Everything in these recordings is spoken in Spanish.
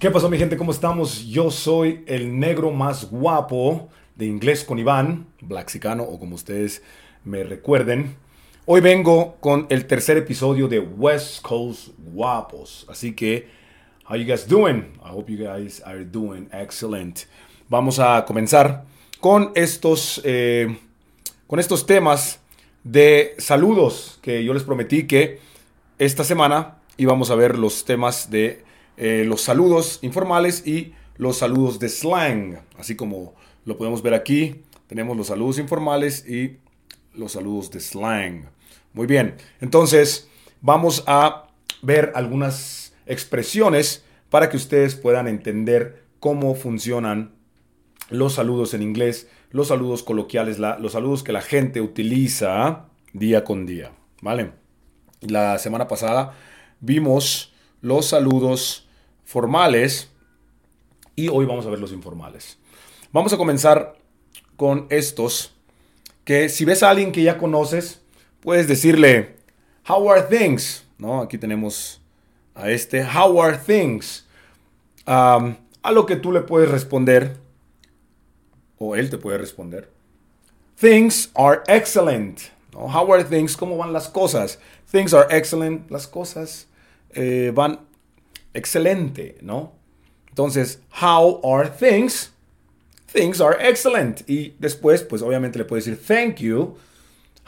¿Qué pasó mi gente? ¿Cómo estamos? Yo soy el negro más guapo de inglés con Iván, Blaxicano o como ustedes me recuerden. Hoy vengo con el tercer episodio de West Coast Guapos. Así que, how you guys doing? I hope you guys are doing excellent. Vamos a comenzar con estos, eh, con estos temas de saludos que yo les prometí que esta semana íbamos a ver los temas de eh, los saludos informales y los saludos de slang, así como lo podemos ver aquí. Tenemos los saludos informales y los saludos de slang. Muy bien, entonces vamos a ver algunas expresiones para que ustedes puedan entender cómo funcionan los saludos en inglés, los saludos coloquiales, los saludos que la gente utiliza día con día. ¿Vale? La semana pasada vimos los saludos formales y hoy vamos a ver los informales. Vamos a comenzar con estos que si ves a alguien que ya conoces, puedes decirle, How are things? ¿No? Aquí tenemos a este, How are things? a lo que tú le puedes responder, o él te puede responder, Things are excellent. How are things? ¿Cómo van las cosas? Things are excellent. Las cosas eh, van excelente, ¿no? Entonces, how are things? Things are excellent. Y después, pues obviamente le puedes decir thank you.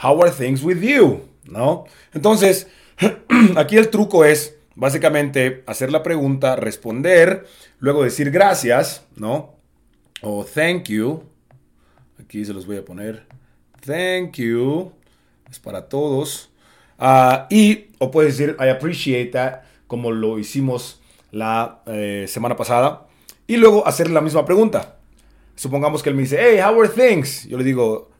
How are things with you? ¿No? Entonces, aquí el truco es básicamente hacer la pregunta, responder, luego decir gracias, ¿no? O thank you. Aquí se los voy a poner. Thank you. Es para todos. Ah, y, o puedes decir I appreciate that, como lo hicimos la eh, semana pasada. Y luego hacer la misma pregunta. Supongamos que él me dice, hey, how are things? Yo le digo,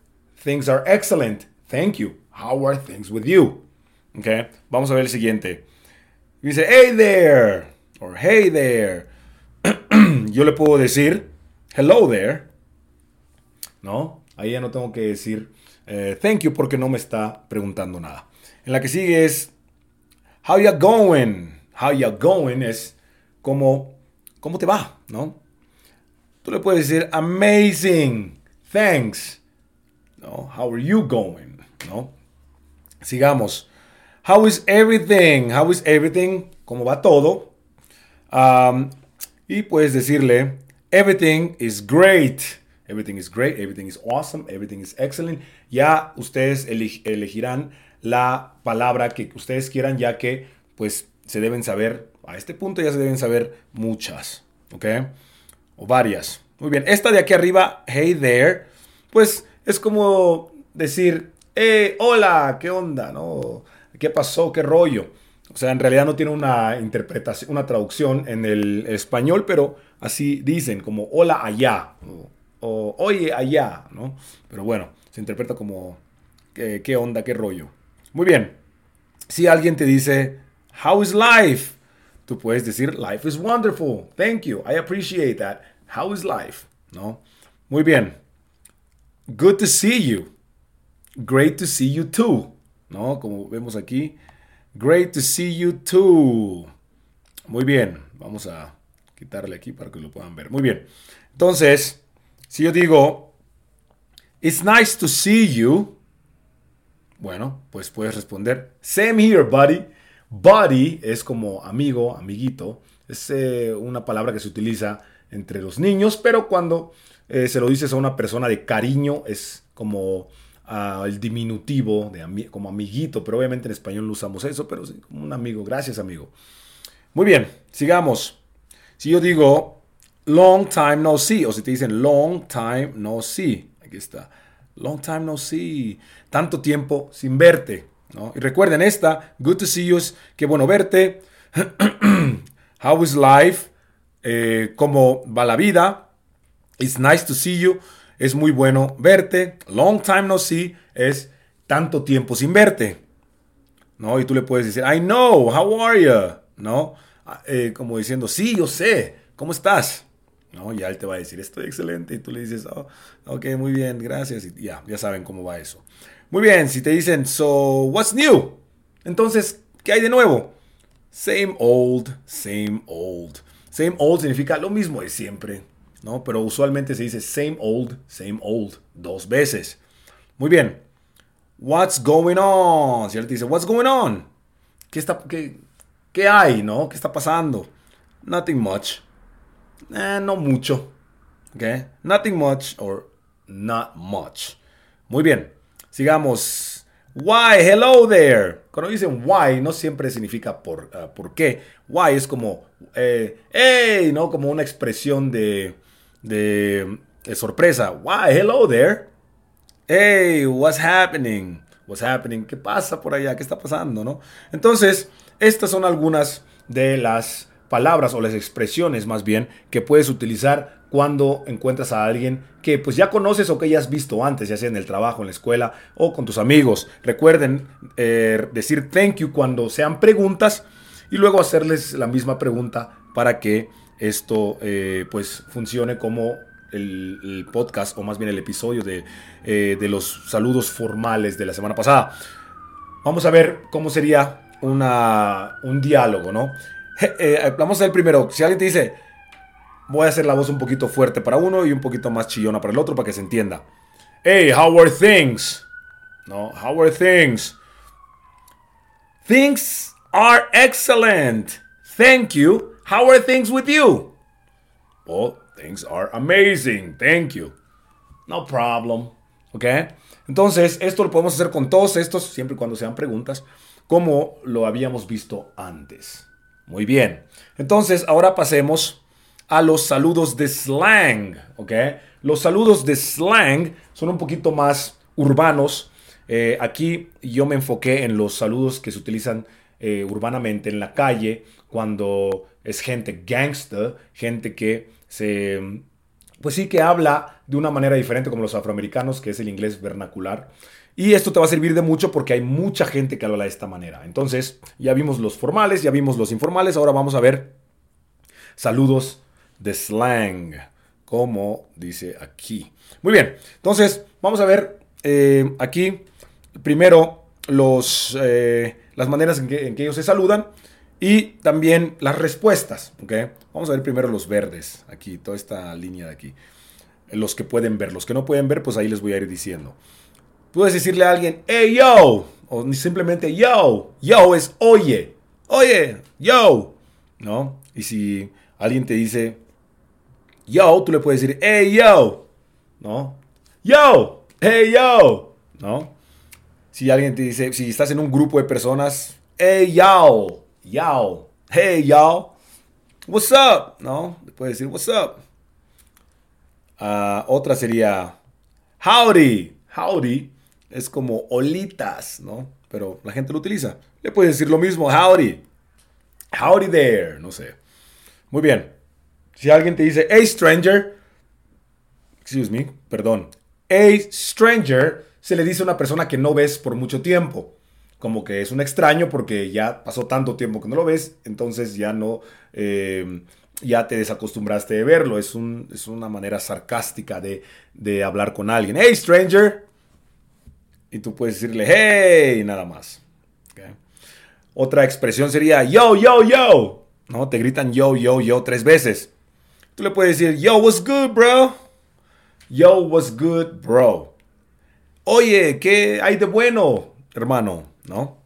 things are excellent. Thank you. How are things with you? Okay. Vamos a ver el siguiente. dice, hey there. Or hey there. Yo le puedo decir, hello there. ¿No? Ahí ya no tengo que decir eh, thank you porque no me está preguntando nada. En la que sigue es, how you going? How you going es como, ¿cómo te va? ¿No? Tú le puedes decir amazing, thanks. ¿No? How are you going? ¿No? Sigamos. How is everything? How is everything? ¿Cómo va todo? Y puedes decirle everything is great. Everything is great, everything is awesome, everything is excellent. Ya ustedes elegirán la palabra que ustedes quieran, ya que pues se deben saber, a este punto ya se deben saber muchas, ¿ok? o varias. Muy bien, esta de aquí arriba, hey there, pues es como decir, eh, hola, ¿qué onda? ¿No? ¿Qué pasó? ¿Qué rollo? O sea, en realidad no tiene una interpretación, una traducción en el español, pero así dicen, como hola allá, o, oye allá, ¿no? Pero bueno, se interpreta como qué onda, qué rollo. Muy bien, si alguien te dice, how is life? Tú puedes decir, life is wonderful. Thank you. I appreciate that. How is life? ¿No? Muy bien. Good to see you. Great to see you too. ¿No? Como vemos aquí. Great to see you too. Muy bien. Vamos a quitarle aquí para que lo puedan ver. Muy bien. Entonces, si yo digo, It's nice to see you. Bueno, pues puedes responder, Same here, buddy. Buddy es como amigo, amiguito. Es eh, una palabra que se utiliza entre los niños, pero cuando eh, se lo dices a una persona de cariño es como ah, el diminutivo, de como amiguito, pero obviamente en español no usamos eso, pero sí, como un amigo. Gracias, amigo. Muy bien, sigamos. Si yo digo long time no see, o si te dicen long time no see, aquí está. Long time no see. Tanto tiempo sin verte. Y recuerden esta, good to see you, qué bueno verte. How is life? Eh, ¿Cómo va la vida? It's nice to see you. Es muy bueno verte. Long time no see es tanto tiempo sin verte. ¿No? Y tú le puedes decir, I know, how are you? ¿No? Ah, eh, como diciendo, sí, yo sé, ¿cómo estás? ¿No? Y él te va a decir, estoy excelente. Y tú le dices, oh, ok, muy bien, gracias. Y ya, ya saben cómo va eso. Muy bien, si te dicen, so, what's new? Entonces, ¿qué hay de nuevo? Same old, same old. Same old significa lo mismo de siempre, ¿no? Pero usualmente se dice same old, same old, dos veces. Muy bien. What's going on? Si él te dice, what's going on? ¿Qué, está, qué, qué hay, no? ¿Qué está pasando? Nothing much. Eh, no mucho. Okay? Nothing much or not much. Muy bien. Sigamos. Why? Hello there. Cuando dicen why, no siempre significa por, uh, por qué. Why es como, eh, hey, ¿no? Como una expresión de, de, de sorpresa. Why? Hello there. Hey, what's happening? What's happening? ¿Qué pasa por allá? ¿Qué está pasando? ¿no? Entonces, estas son algunas de las palabras o las expresiones más bien que puedes utilizar cuando encuentras a alguien que pues ya conoces o que ya has visto antes, ya sea en el trabajo, en la escuela o con tus amigos. Recuerden eh, decir thank you cuando sean preguntas y luego hacerles la misma pregunta para que esto eh, pues funcione como el, podcast, o más bien el episodio de, eh, de, los saludos formales de la semana pasada. Vamos a ver cómo sería una, un diálogo, ¿no? Eh, vamos a ver primero, si alguien te dice, voy a hacer la voz un poquito fuerte para uno y un poquito más chillona para el otro para que se entienda. Hey, how are things? No, how are things? Things are excellent. Thank you. How are things with you? Oh, Things are amazing. Thank you. No problem. ¿Ok? Entonces, esto lo podemos hacer con todos estos, siempre y cuando sean preguntas, como lo habíamos visto antes. Muy bien. Entonces, ahora pasemos a los saludos de slang. ¿Ok? Los saludos de slang son un poquito más urbanos. Eh, aquí yo me enfoqué en los saludos que se utilizan eh, urbanamente en la calle cuando es gente gangster, gente que se, pues sí que habla de una manera diferente como los afroamericanos, que es el inglés vernacular. Y esto te va a servir de mucho porque hay mucha gente que habla de esta manera. Entonces, ya vimos los formales, ya vimos los informales, ahora vamos a ver saludos de slang, como dice aquí. Muy bien, entonces vamos a ver eh, aquí primero los, eh, las maneras en que, ellos se saludan. Y también las respuestas. Vamos a ver primero los verdes, aquí, toda esta línea de aquí. Los que pueden ver, los que no pueden ver, pues ahí les voy a ir diciendo. Puedes decirle a alguien, hey, yo, o simplemente yo, yo es oye, oye, yo, ¿no? Y si alguien te dice yo, tú le puedes decir, hey, yo, ¿no? Yo, hey, yo, ¿no? Si alguien te dice, si estás en un grupo de personas, hey, yo, y'all, hey y'all, what's up, ¿no? Puede decir what's up. Uh, otra sería howdy, howdy es como olitas, ¿no? Pero la gente lo utiliza. Le puede decir lo mismo, howdy, howdy there, no sé. Muy bien. Si alguien te dice, hey stranger, excuse me, perdón, hey stranger, se le dice a una persona que no ves por mucho tiempo como que es un extraño porque ya pasó tanto tiempo que no lo ves, entonces ya no, eh, ya te desacostumbraste de verlo. Es, un, es una manera sarcástica de, de, hablar con alguien. Hey, stranger. Y tú puedes decirle, hey, nada más. Otra expresión sería, yo, yo, yo. ¿No? Te gritan yo, yo, yo tres veces. Tú le puedes decir, yo, what's good, bro? Yo, what's good, bro? Oye, ¿qué hay de bueno, hermano? ¿no?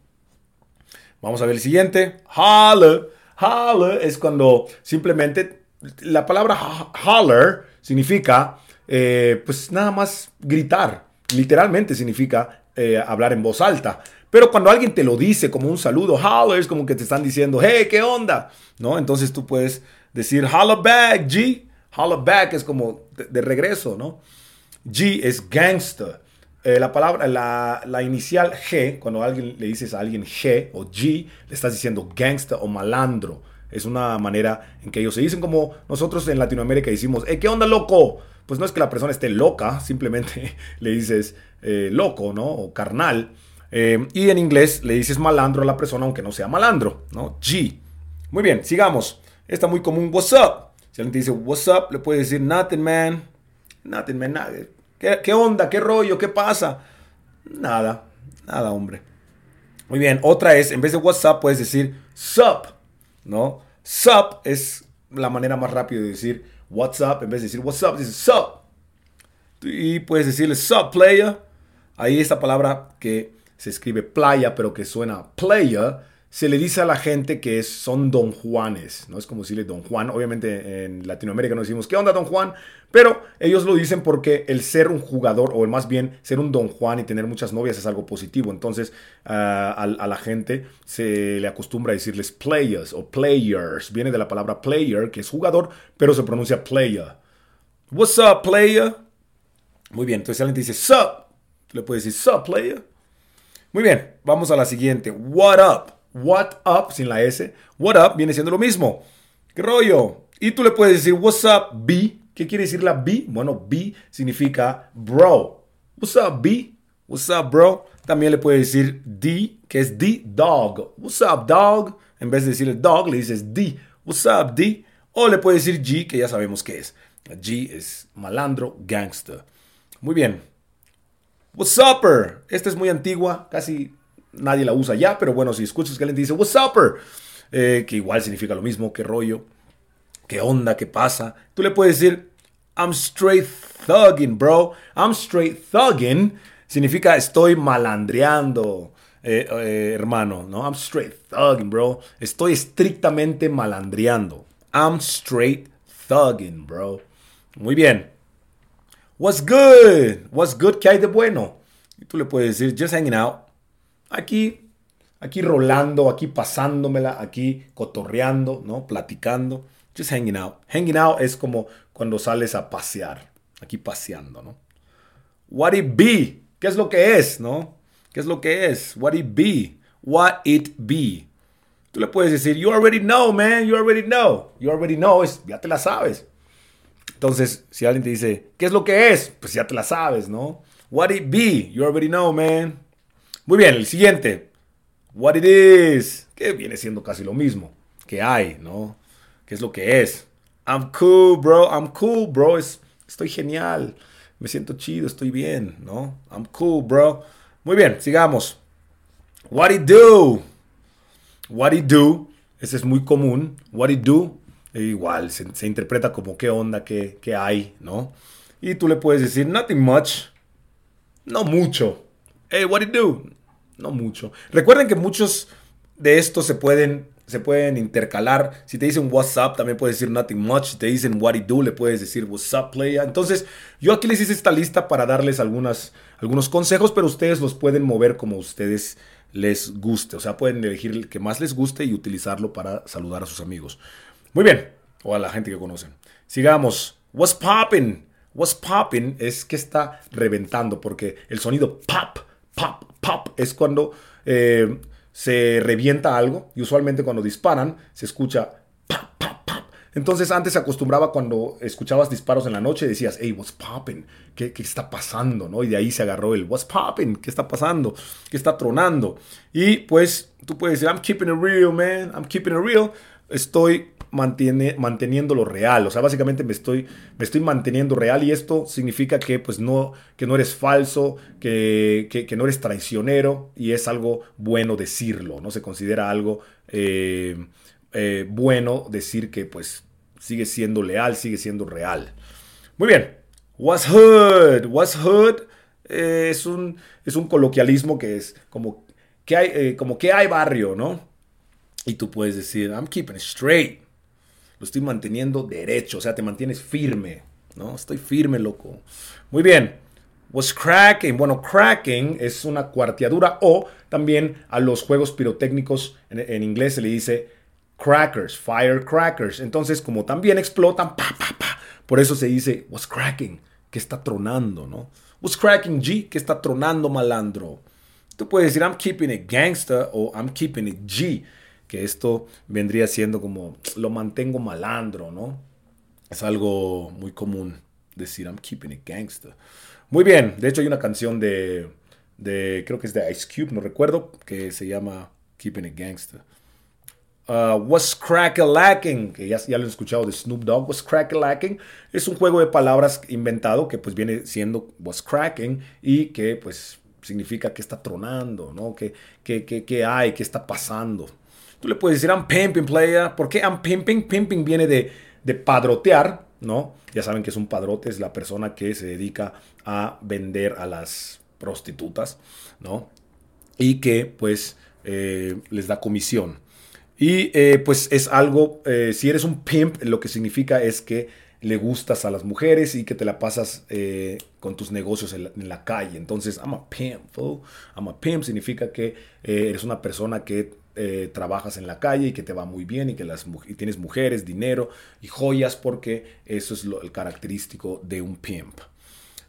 Vamos a ver el siguiente. Holler. Holler es cuando simplemente la palabra holler significa eh, pues nada más gritar. Literalmente significa eh, hablar en voz alta. Pero cuando alguien te lo dice como un saludo, holler es como que te están diciendo, hey, ¿qué onda? ¿No? Entonces tú puedes decir holler back, G. Holler back es como de, regreso, ¿no? G es gangster. Eh, la palabra, la, inicial G, cuando alguien le dices a alguien G o G, le estás diciendo gangsta o malandro. Es una manera en que ellos se dicen como nosotros en Latinoamérica decimos, eh, ¿qué onda loco? Pues no es que la persona esté loca, simplemente le dices eh, loco, ¿no? O carnal. y en inglés le dices malandro a la persona aunque no sea malandro, ¿no? G. Muy bien, sigamos. Está muy común, what's up? Si alguien te dice what's up, le puedes decir nothing man. Nothing man, nada ¿Qué, onda? ¿Qué rollo? ¿Qué pasa? Nada, nada, hombre. Muy bien, otra es, en vez de WhatsApp puedes decir sup, ¿no? Sup es la manera más rápida de decir what's up. En vez de decir what's up, dices sup. Y puedes decirle sup, player. Ahí esta palabra que se escribe playa, pero que suena player se le dice a la gente que son don Juanes, ¿no? Es como decirle don Juan. Obviamente en Latinoamérica no decimos, ¿qué onda don Juan? Pero ellos lo dicen porque el ser un jugador, o más bien ser un don Juan y tener muchas novias es algo positivo. Entonces a, a, la gente se le acostumbra a decirles players o players. Viene de la palabra player, que es jugador, pero se pronuncia player. What's up, player? Muy bien, entonces alguien te dice, sup, le puedes decir, sup, player. Muy bien, vamos a la siguiente. What up? What up sin la S. What up viene siendo lo mismo. ¿Qué rollo? Y tú le puedes decir What's up, B. ¿Qué quiere decir la B? Bueno, B significa bro. What's up, B? What's up, bro? También le puedes decir D, que es D, dog. What's up, dog? En vez de decirle dog, le dices D. What's up, D? O le puedes decir G, que ya sabemos qué es. G es malandro, gangster. Muy bien. What's upper? Esta es muy antigua, casi nadie la usa ya, pero bueno, si escuchas que alguien dice, What's up? Eh, que igual significa lo mismo, qué rollo, qué onda, qué pasa. Tú le puedes decir, I'm straight thugging, bro. I'm straight thugging significa estoy malandreando, eh, eh, hermano, ¿no? I'm straight thugging, bro. Estoy estrictamente malandreando. I'm straight thugging, bro. Muy bien. What's good? What's good? ¿Qué hay de bueno? Y tú le puedes decir, just hanging out aquí, aquí rolando, aquí pasándomela, aquí cotorreando, ¿no? Platicando, just hanging out. Hanging out es como cuando sales a pasear, aquí paseando, ¿no? What it be? ¿Qué es lo que es, no? ¿Qué es lo que es? What it be? What it be? Tú le puedes decir, you already know, man, you already know. You already know, es, ya te la sabes. Entonces, si alguien te dice, ¿qué es lo que es? Pues ya te la sabes, ¿no? What it be? You already know, man. Muy bien, el siguiente. What it is. Que viene siendo casi lo mismo. Que hay, ¿no? ¿Qué es lo que es? I'm cool, bro. I'm cool, bro. estoy genial. Me siento chido, estoy bien, ¿no? I'm cool, bro. Muy bien, sigamos. What it do? What it do? Ese es muy común. What it do? E igual, se, interpreta como qué onda, qué, qué hay, ¿no? Y tú le puedes decir, nothing much. No mucho. Hey, what it do? No mucho. Recuerden que muchos de estos se pueden, se pueden intercalar. Si te dicen WhatsApp, también puedes decir nothing much. Si te dicen what it do, le puedes decir what's up, player. Entonces, yo aquí les hice esta lista para darles algunos consejos, pero ustedes los pueden mover como ustedes les guste. O sea, pueden elegir el que más les guste y utilizarlo para saludar a sus amigos. Muy bien. O a la gente que conocen. Sigamos. What's popping? What's popping es que está reventando porque el sonido pop, pop, pop es cuando eh, se revienta algo y usualmente cuando disparan se escucha pop, pop, pop. Entonces antes se acostumbraba cuando escuchabas disparos en la noche decías, hey, what's popping? ¿Qué, ¿Qué, está pasando? ¿no? Y de ahí se agarró el what's popping? ¿Qué está pasando? ¿Qué está tronando? Y pues tú puedes decir, I'm keeping it real, man. I'm keeping it real. Estoy mantiene, manteniéndolo real. O sea, básicamente me estoy, me estoy manteniendo real y esto significa que, pues, no, que no eres falso, que, que, no eres traicionero y es algo bueno decirlo, ¿no? Se considera algo eh, eh, bueno decir que, pues, sigue siendo leal, sigue siendo real. Muy bien. What's hood? What's hood? Eh, es, un, es un coloquialismo que es como que hay, como que hay barrio, ¿no? Y tú puedes decir, I'm keeping it straight lo estoy manteniendo derecho, o sea, te mantienes firme, ¿no? Estoy firme, loco. Muy bien. Was cracking. Bueno, cracking es una cuarteadura o también a los juegos pirotécnicos en, inglés se le dice crackers, firecrackers. Entonces, como también explotan, pa, pa, pa, por eso se dice was cracking, que está tronando, ¿no? Was cracking G, que está tronando malandro. Tú puedes decir I'm keeping it gangster o I'm keeping it G que esto vendría siendo como lo mantengo malandro, ¿no? Es algo muy común decir I'm keeping it gangster. Muy bien, de hecho hay una canción de, de creo que es de Ice Cube, no recuerdo, que se llama Keeping It Gangster. Uh, What's Crack Lacking, que ya, ya, lo he escuchado de Snoop Dogg. What's Crack Lacking es un juego de palabras inventado que pues viene siendo What's Cracking y que pues significa que está tronando, ¿no? Que, que, que, que hay, que está pasando. Tú le puedes decir, I'm pimping, player. ¿Por qué I'm pimping? Pimping viene de, de padrotear, ¿no? Ya saben que es un padrote, es la persona que se dedica a vender a las prostitutas, ¿no? Y que pues eh, les da comisión. Y eh, pues es algo, eh, si eres un pimp, lo que significa es que le gustas a las mujeres y que te la pasas con tus negocios en la, calle. Entonces, I'm a pimp, fool. I'm a pimp significa que eres una persona que trabajas en la calle y que te va muy bien y que tienes mujeres, dinero y joyas porque eso es el característico de un pimp.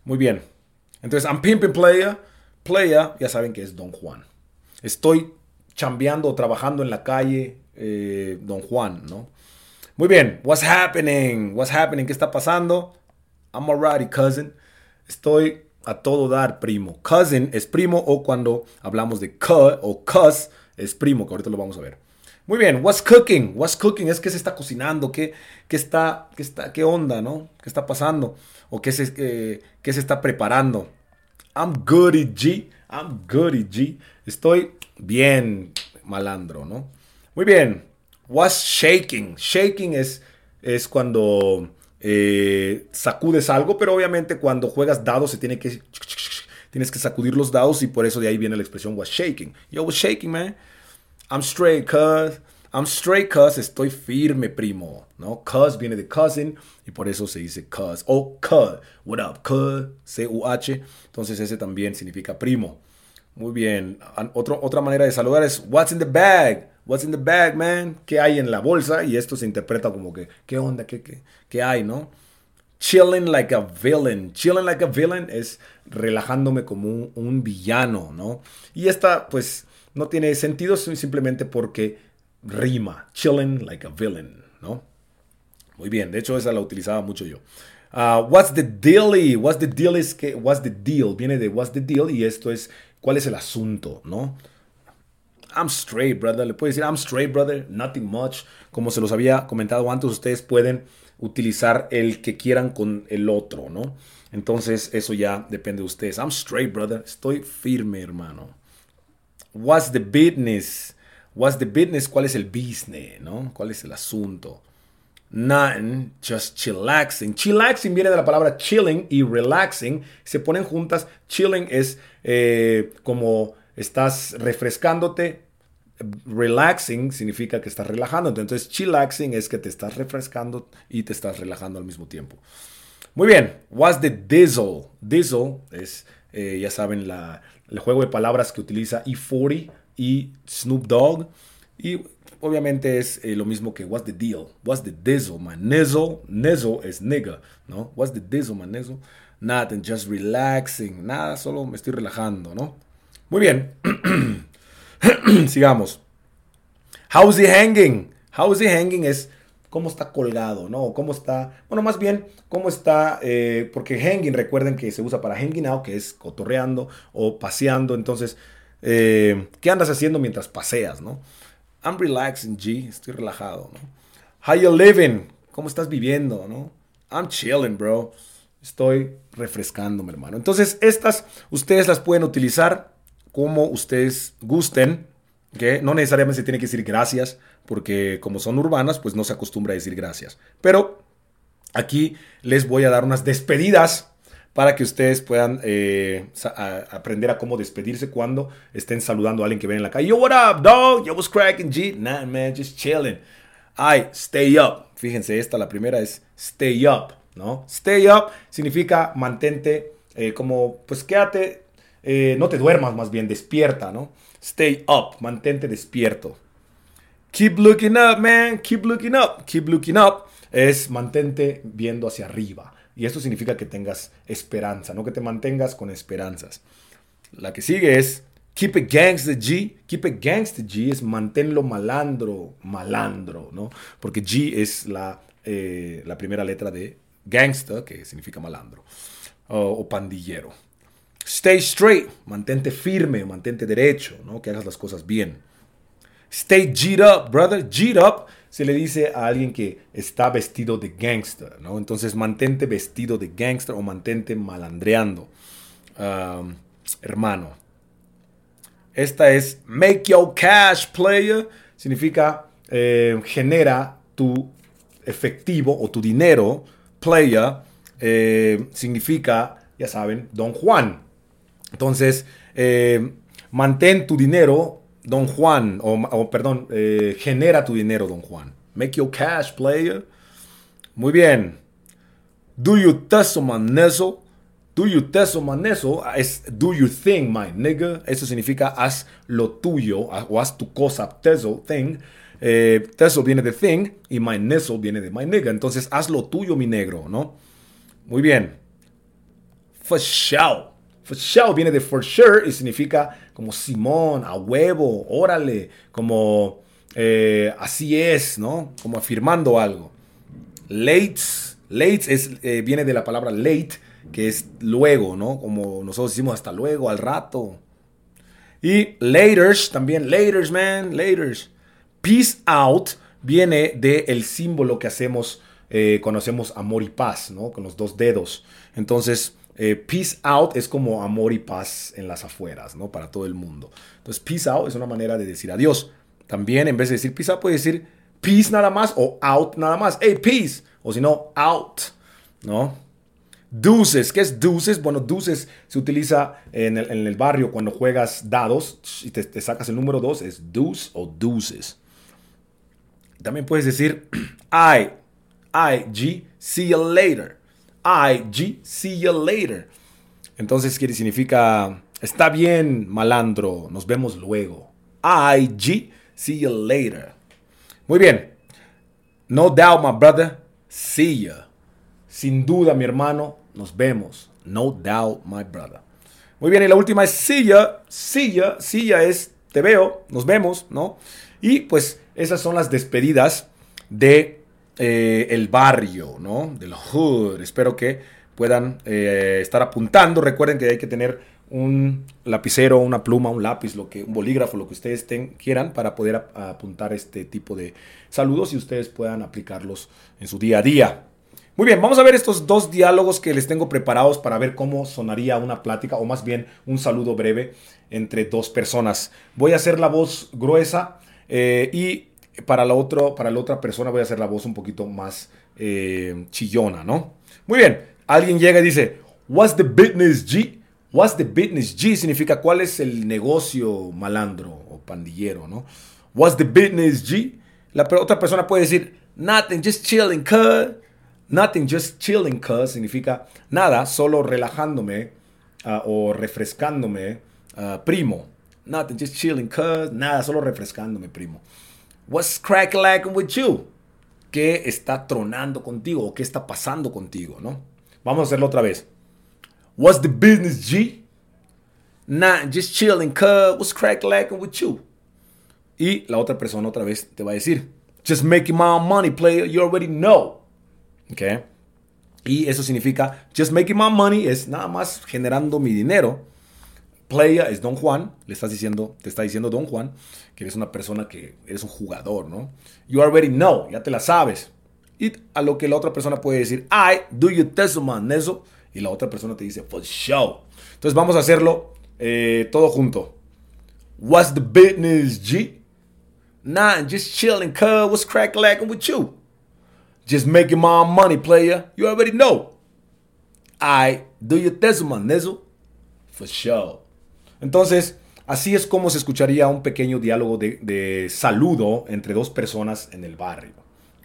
Muy bien. Entonces, I'm pimping player. Player, ya saben que es Don Juan. Estoy chambeando o trabajando en la calle, eh, Don Juan, ¿no? Muy bien, what's happening? What's happening? ¿Qué está pasando? I'm alright, cousin. Estoy a todo dar, primo. Cousin es primo o cuando hablamos de cu o cuz es primo, que ahorita lo vamos a ver. Muy bien, what's cooking? What's cooking es que se está cocinando, qué, qué está, qué está, qué onda, ¿no? ¿Qué está pasando? O qué se, eh, qué se está preparando. I'm goody G. I'm goody G. Estoy bien malandro, ¿no? Muy bien. What's shaking? Shaking es, es cuando eh, sacudes algo, pero obviamente cuando juegas dados se tiene que... Tienes que sacudir los dados y por eso de ahí viene la expresión was shaking. Yo was shaking, man. I'm straight, cuz. I'm straight, cuz. Estoy firme, primo. ¿No? Cuz viene de cousin y por eso se dice cuz. O cuz. What up, cuz? C-U-H. Entonces ese también significa primo. Muy bien. otra manera de saludar es What's in the bag? What's in the bag, man? ¿Qué hay en la bolsa? Y esto se interpreta como que, ¿qué onda? ¿Qué, qué, qué hay, no? Chilling like a villain. Chilling like a villain es relajándome como un, un villano, ¿no? Y esta, pues, no tiene sentido simplemente porque rima. Chilling like a villain, ¿no? Muy bien. De hecho, esa la utilizaba mucho yo. Uh, what's the deal? What's the deal es que what's the deal viene de what's the deal y esto es cuál es el asunto, ¿no? I'm straight, brother. Le puede decir I'm straight, brother. Nothing much. Como se los había comentado antes, ustedes pueden utilizar el que quieran con el otro, ¿no? Entonces, eso ya depende de ustedes. I'm straight, brother. Estoy firme, hermano. What's the business? What's the business? ¿Cuál es el business, no? ¿Cuál es el asunto? Nothing, just chillaxing. Chillaxing viene de la palabra chilling y relaxing. Se ponen juntas. Chilling es eh, como estás refrescándote. Relaxing significa que estás relajándote. Entonces, chillaxing es que te estás refrescando y te estás relajando al mismo tiempo. Muy bien. What's the dizzle? Dizzle es, eh, ya saben, la, el juego de palabras que utiliza E40 y Snoop Dogg. Y obviamente es eh, lo mismo que what's the deal, what's the dizzle, man. Nizzle, nizzle es nigga, ¿no? What's the dizzle, man, nizzle. Nothing, just relaxing, nada, solo me estoy relajando, ¿no? Muy bien, sigamos. How's he hanging? How's he hanging es cómo está colgado, ¿no? Cómo está, bueno, más bien, cómo está, eh, porque hanging, recuerden que se usa para hanging out, que es cotorreando o paseando, entonces, eh, ¿qué andas haciendo mientras paseas, no? I'm relaxing, G. Estoy relajado, ¿no? How you living? ¿Cómo estás viviendo, no? I'm chilling, bro. Estoy refrescándome, hermano. Entonces, estas ustedes las pueden utilizar como ustedes gusten. que No necesariamente se tiene que decir gracias, porque como son urbanas, pues no se acostumbra a decir gracias. Pero aquí les voy a dar unas despedidas para que ustedes puedan eh, aprender a cómo despedirse cuando estén saludando a alguien que ven en la calle. Yo, what up, dog? Yo, what's cracking, G? Nah, man, just chilling. Ay, stay up. Fíjense, esta, la primera es stay up, ¿no? Stay up significa mantente eh, como, pues quédate, eh, no te duermas, más bien despierta, ¿no? Stay up, mantente despierto. Keep looking up, man. Keep looking up. Keep looking up es mantente viendo hacia arriba. Y esto significa que tengas esperanza, no que te mantengas con esperanzas. La que sigue es Keep it gangster G. Keep it gangster G es manténlo malandro, malandro, ¿no? Porque G es la, eh, la primera letra de gangster, que significa malandro, o, pandillero. Stay straight, mantente firme, mantente derecho, ¿no? Que hagas las cosas bien. Stay G'd up, brother. G'd up se le dice a alguien que está vestido de gangster, ¿no? Entonces mantente vestido de gangster o mantente malandreando. hermano. Esta es Make Your Cash Player. significa eh, genera tu efectivo o tu dinero. Player eh, significa, ya saben, Don Juan. Entonces, eh, mantén tu dinero, Don Juan, o, perdón, genera tu dinero, Don Juan. Make your cash, player. Muy bien. Do you teso maneso? Do you teso maneso? Es do your thing, my nigga. Eso significa haz lo tuyo o haz tu cosa. Teso, thing. Eh, teso viene de thing y my neso viene de my nigga. Entonces haz lo tuyo, mi negro, ¿no? Muy bien. For. For sure viene de for sure y significa como Simón, a huevo, órale, como eh, así es, ¿no? Como afirmando algo. Late Late es, eh, viene de la palabra late, que es luego, ¿no? Como nosotros decimos hasta luego, al rato. Y laters, también laters, man, laters. Peace out viene del el símbolo que hacemos eh, cuando hacemos amor y paz, ¿no? Con los dos dedos. Entonces, eh, peace out es como amor y paz en las afueras, ¿no? Para todo el mundo. Entonces, peace out es una manera de decir adiós. También, en vez de decir peace out, puede decir peace nada más o out nada más. Hey, peace o si no, out, ¿no? Deuces, ¿qué es deuces? Bueno, deuces se utiliza en el, barrio cuando juegas dados y te, sacas el número 2, es deuce o deuces. También puedes decir I, I, G, see you later. I, G, see you later. Entonces, ¿qué significa? Está bien, malandro, nos vemos luego. I, G, see you later. Muy bien. No doubt, my brother. See ya. Sin duda, mi hermano, nos vemos. No doubt, my brother. Muy bien, y la última es see ya. See ya. See ya es te veo, nos vemos, ¿no? Y pues esas son las despedidas de eh, el barrio, ¿no? Del hood. Espero que puedan eh, estar apuntando. Recuerden que hay que tener un lapicero, una pluma, un lápiz, lo que, un bolígrafo, lo que ustedes quieran para poder apuntar este tipo de saludos y ustedes puedan aplicarlos en su día a día. Muy bien, vamos a ver estos dos diálogos que les tengo preparados para ver cómo sonaría una plática o más bien un saludo breve entre dos personas. Voy a hacer la voz gruesa eh, y para la, otro, para la otra persona voy a hacer la voz un poquito más eh, chillona, ¿no? Muy bien, alguien llega y dice, What's the business, G? What's the business? G significa cuál es el negocio malandro o pandillero, ¿no? What's the business, G? La otra persona puede decir, nothing, just chilling, cuz. Nothing, just chilling, cuz significa nada, solo relajándome uh, o refrescándome, uh, primo. Nothing, just chilling, cuz. Nada, solo refrescándome, primo. What's crack like with you? ¿Qué está tronando contigo o qué está pasando contigo, no? Vamos a hacerlo otra vez. What's the business, G? Nah, just chilling, cuz. What's crack lacking with you? Y la otra persona otra vez te va a decir, just making my money, player. You already know. Okay. Y eso significa, just making my money es nada más generando mi dinero. Player es Don Juan, le estás diciendo, te está diciendo Don Juan, que eres una persona que eres un jugador, ¿no? You already know, ya te la sabes. Y a lo que la otra persona puede decir, I do you man, eso y la otra persona te dice, for show. Entonces vamos a hacerlo eh, todo junto. What's the business, G? Nah, just chilling, cuz. What's crack lacking with you? Just making my money, player. You already know. I do your testimony, Nezo. For sure. Entonces, así es como se escucharía un pequeño diálogo de, saludo entre dos personas en el barrio.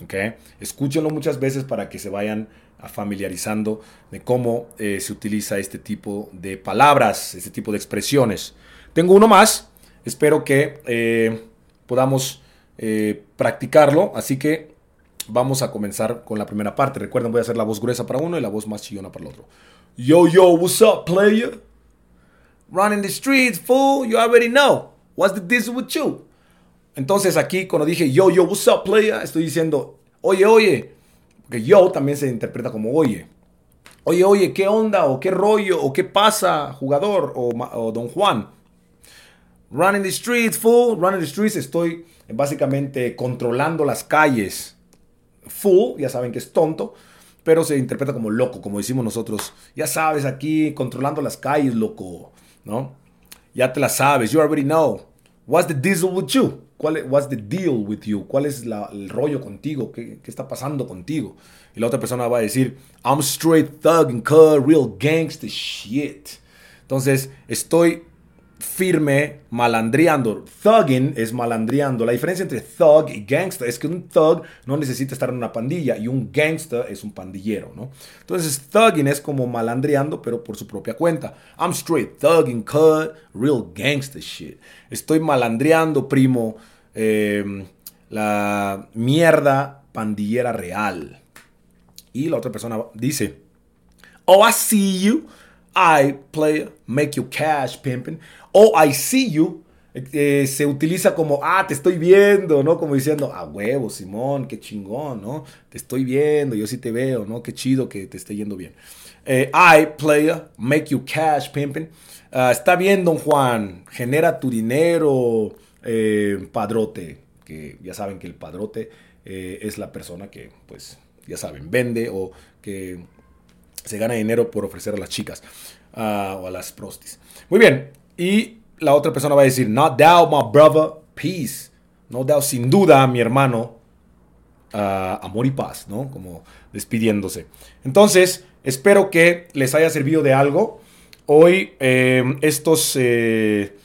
¿okay? Escúchenlo muchas veces para que se vayan familiarizando de cómo eh, se utiliza este tipo de palabras, este tipo de expresiones. Tengo uno más, espero que eh, podamos eh, practicarlo, así que vamos a comenzar con la primera parte. Recuerden, voy a hacer la voz gruesa para uno y la voz más chillona para el otro. Yo, yo, what's up, player? Running the streets, fool, you already know. What's the deal with you? Entonces aquí cuando dije yo, yo, what's up, player, estoy diciendo, oye, oye, porque yo también se interpreta como oye. Oye, oye, ¿qué onda? ¿O qué rollo? ¿O qué pasa, jugador? ¿O, don Juan? Running the streets, fool. Running the streets, estoy básicamente controlando las calles. Fool, ya saben que es tonto, pero se interpreta como loco, como decimos nosotros. Ya sabes, aquí controlando las calles, loco, ¿no? Ya te la sabes, you already know. What's the diesel with you? cuál es, deal with you? ¿Cuál es el rollo contigo? ¿Qué, ¿Qué, está pasando contigo? Y la otra persona va a decir, I'm straight thug and cut, real gangster shit. Entonces, estoy firme malandreando. Thugging es malandreando. La diferencia entre thug y gangster es que un thug no necesita estar en una pandilla y un gangster es un pandillero, ¿no? Entonces, thugging es como malandreando, pero por su propia cuenta. I'm straight thugging, cut, real gangster shit. Estoy malandreando, primo, em, la mierda pandillera real. Y la otra persona dice, Oh, I see you. I, player, make you cash, pimping. Oh, I see you. Eh, se utiliza como, ah, te estoy viendo, ¿no? Como diciendo, ah, huevo, Simón, qué chingón, ¿no? Te estoy viendo, yo sí te veo, ¿no? Qué chido que te esté yendo bien. Eh, I, player, make you cash, pimping. Ah, está bien, don Juan, genera tu dinero, eh, padrote. Que ya saben que el padrote es la persona que, pues, ya saben, vende o que se gana dinero por ofrecer a las chicas uh, o a las prostis. Muy bien, y la otra persona va a decir, no doubt, my brother, peace. No doubt, sin duda, mi hermano, uh, amor y paz, ¿no? Como despidiéndose. Entonces, espero que les haya servido de algo. Hoy eh, estos eh,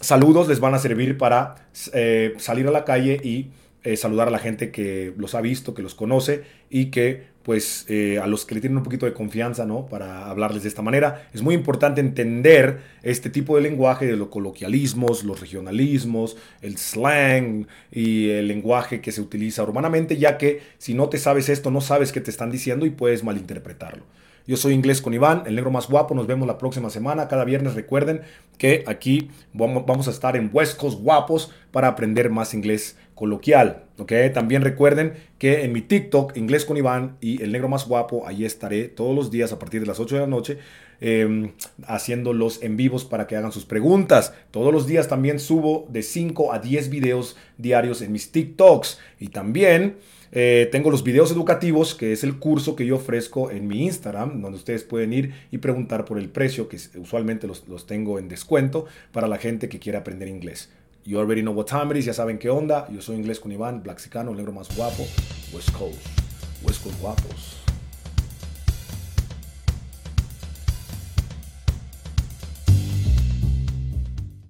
saludos les van a servir para eh, salir a la calle y saludar a la gente que los ha visto, que los conoce y que pues eh, a los que le tienen un poquito de confianza, ¿no? Para hablarles de esta manera. Es muy importante entender este tipo de lenguaje de los coloquialismos, los regionalismos, el slang y el lenguaje que se utiliza urbanamente, ya que si no te sabes esto, no sabes qué te están diciendo y puedes malinterpretarlo. Yo soy Inglés con Iván, el negro más guapo. Nos vemos la próxima semana. Cada viernes recuerden que aquí vamos a estar en Huescos Guapos para aprender más inglés coloquial. También recuerden que en mi TikTok, Inglés con Iván y el negro más guapo, ahí estaré todos los días a partir de las 8 de la noche em, haciendo los en vivos para que hagan sus preguntas. Todos los días también subo de 5 a 10 videos diarios en mis TikToks. Y también... Eh, tengo los videos educativos, que es el curso que yo ofrezco en mi Instagram, donde ustedes pueden ir y preguntar por el precio, que usualmente los, los tengo en descuento para la gente que quiere aprender inglés. You already know what time it is, ya saben qué onda. Yo soy inglés con Iván, Blaxicano, el negro más guapo, West Coast, West Coast guapos.